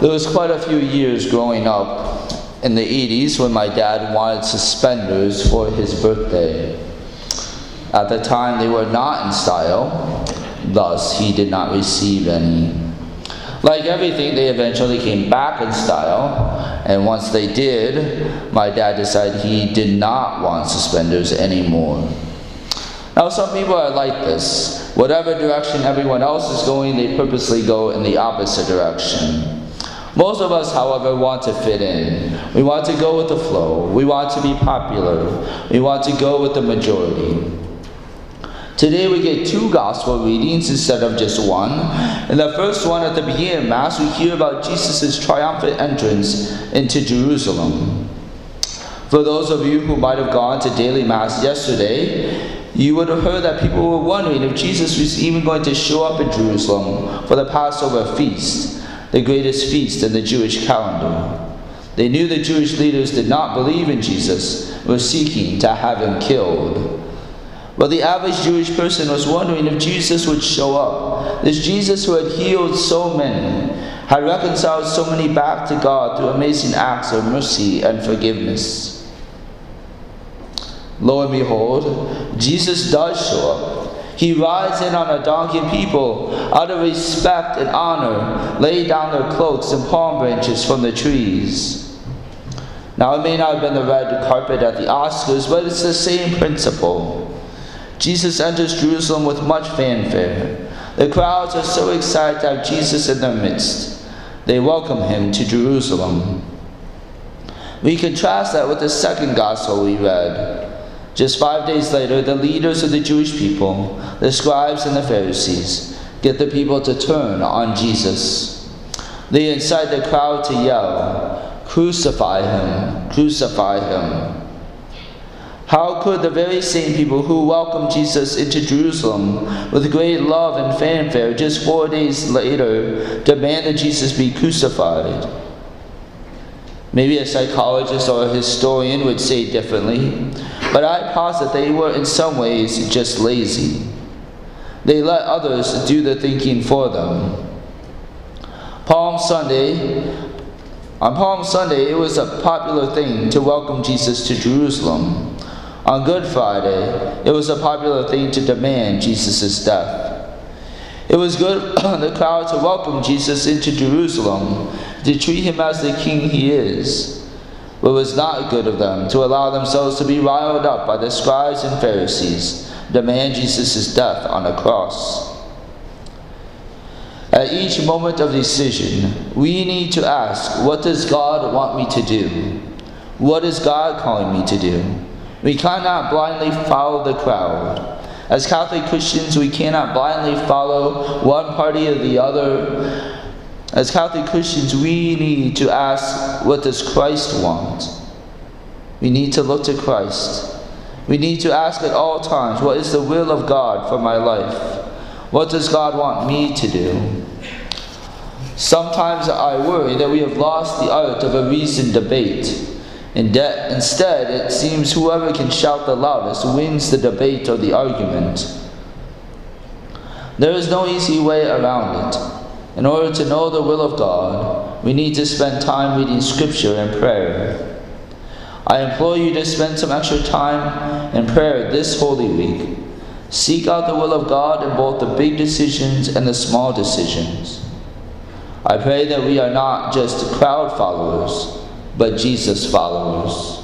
There was quite a few years growing up in the 80s when my dad wanted suspenders for his birthday. At the time, they were not in style, thus, he did not receive any. Like everything, they eventually came back in style, and once they did, my dad decided he did not want suspenders anymore. Now, some people are like this. Whatever direction everyone else is going, they purposely go in the opposite direction. Most of us, however, want to fit in. We want to go with the flow. We want to be popular. We want to go with the majority. Today we get two gospel readings instead of just one. In the first one, at the beginning of Mass, we hear about Jesus' triumphant entrance into Jerusalem. For those of you who might have gone to daily Mass yesterday, you would have heard that people were wondering if Jesus was even going to show up in Jerusalem for the Passover feast, the greatest feast in the Jewish calendar. They knew the Jewish leaders did not believe in Jesus, were seeking to have him killed. But the average Jewish person was wondering if Jesus would show up. This Jesus who had healed so many, had reconciled so many back to God through amazing acts of mercy and forgiveness. Lo and behold, Jesus does show up. He rides in on a donkey and people, out of respect and honor, lay down their cloaks and palm branches from the trees. Now, it may not have been the red carpet at the Oscars, but it's the same principle. Jesus enters Jerusalem with much fanfare. The crowds are so excited to have Jesus in their midst. They welcome him to Jerusalem. We contrast that with the second gospel we read. Just five days later, the leaders of the Jewish people, the scribes and the Pharisees, get the people to turn on Jesus. They incite the crowd to yell, Crucify him! Crucify him! How could the very same people who welcomed Jesus into Jerusalem with great love and fanfare just four days later demand that Jesus be crucified? Maybe a psychologist or a historian would say differently, but I posit they were in some ways just lazy. They let others do the thinking for them. Palm Sunday, on Palm Sunday, it was a popular thing to welcome Jesus to Jerusalem. On Good Friday, it was a popular thing to demand Jesus' death. It was good the crowd to welcome Jesus into Jerusalem, to treat him as the king he is. It was not good of them to allow themselves to be riled up by the scribes and Pharisees, demand Jesus' death on a cross. At each moment of decision, we need to ask, what does God want me to do? What is God calling me to do? We cannot blindly follow the crowd. As Catholic Christians, we cannot blindly follow one party or the other. As Catholic Christians, we need to ask, what does Christ want? We need to look to Christ. We need to ask at all times, what is the will of God for my life? What does God want me to do? Sometimes I worry that we have lost the art of a reasoned debate. Instead, it seems whoever can shout the loudest wins the debate or the argument. There is no easy way around it. In order to know the will of God, we need to spend time reading Scripture and prayer. I implore you to spend some extra time in prayer this Holy Week. Seek out the will of God in both the big decisions and the small decisions. I pray that we are not just crowd followers, but Jesus followers.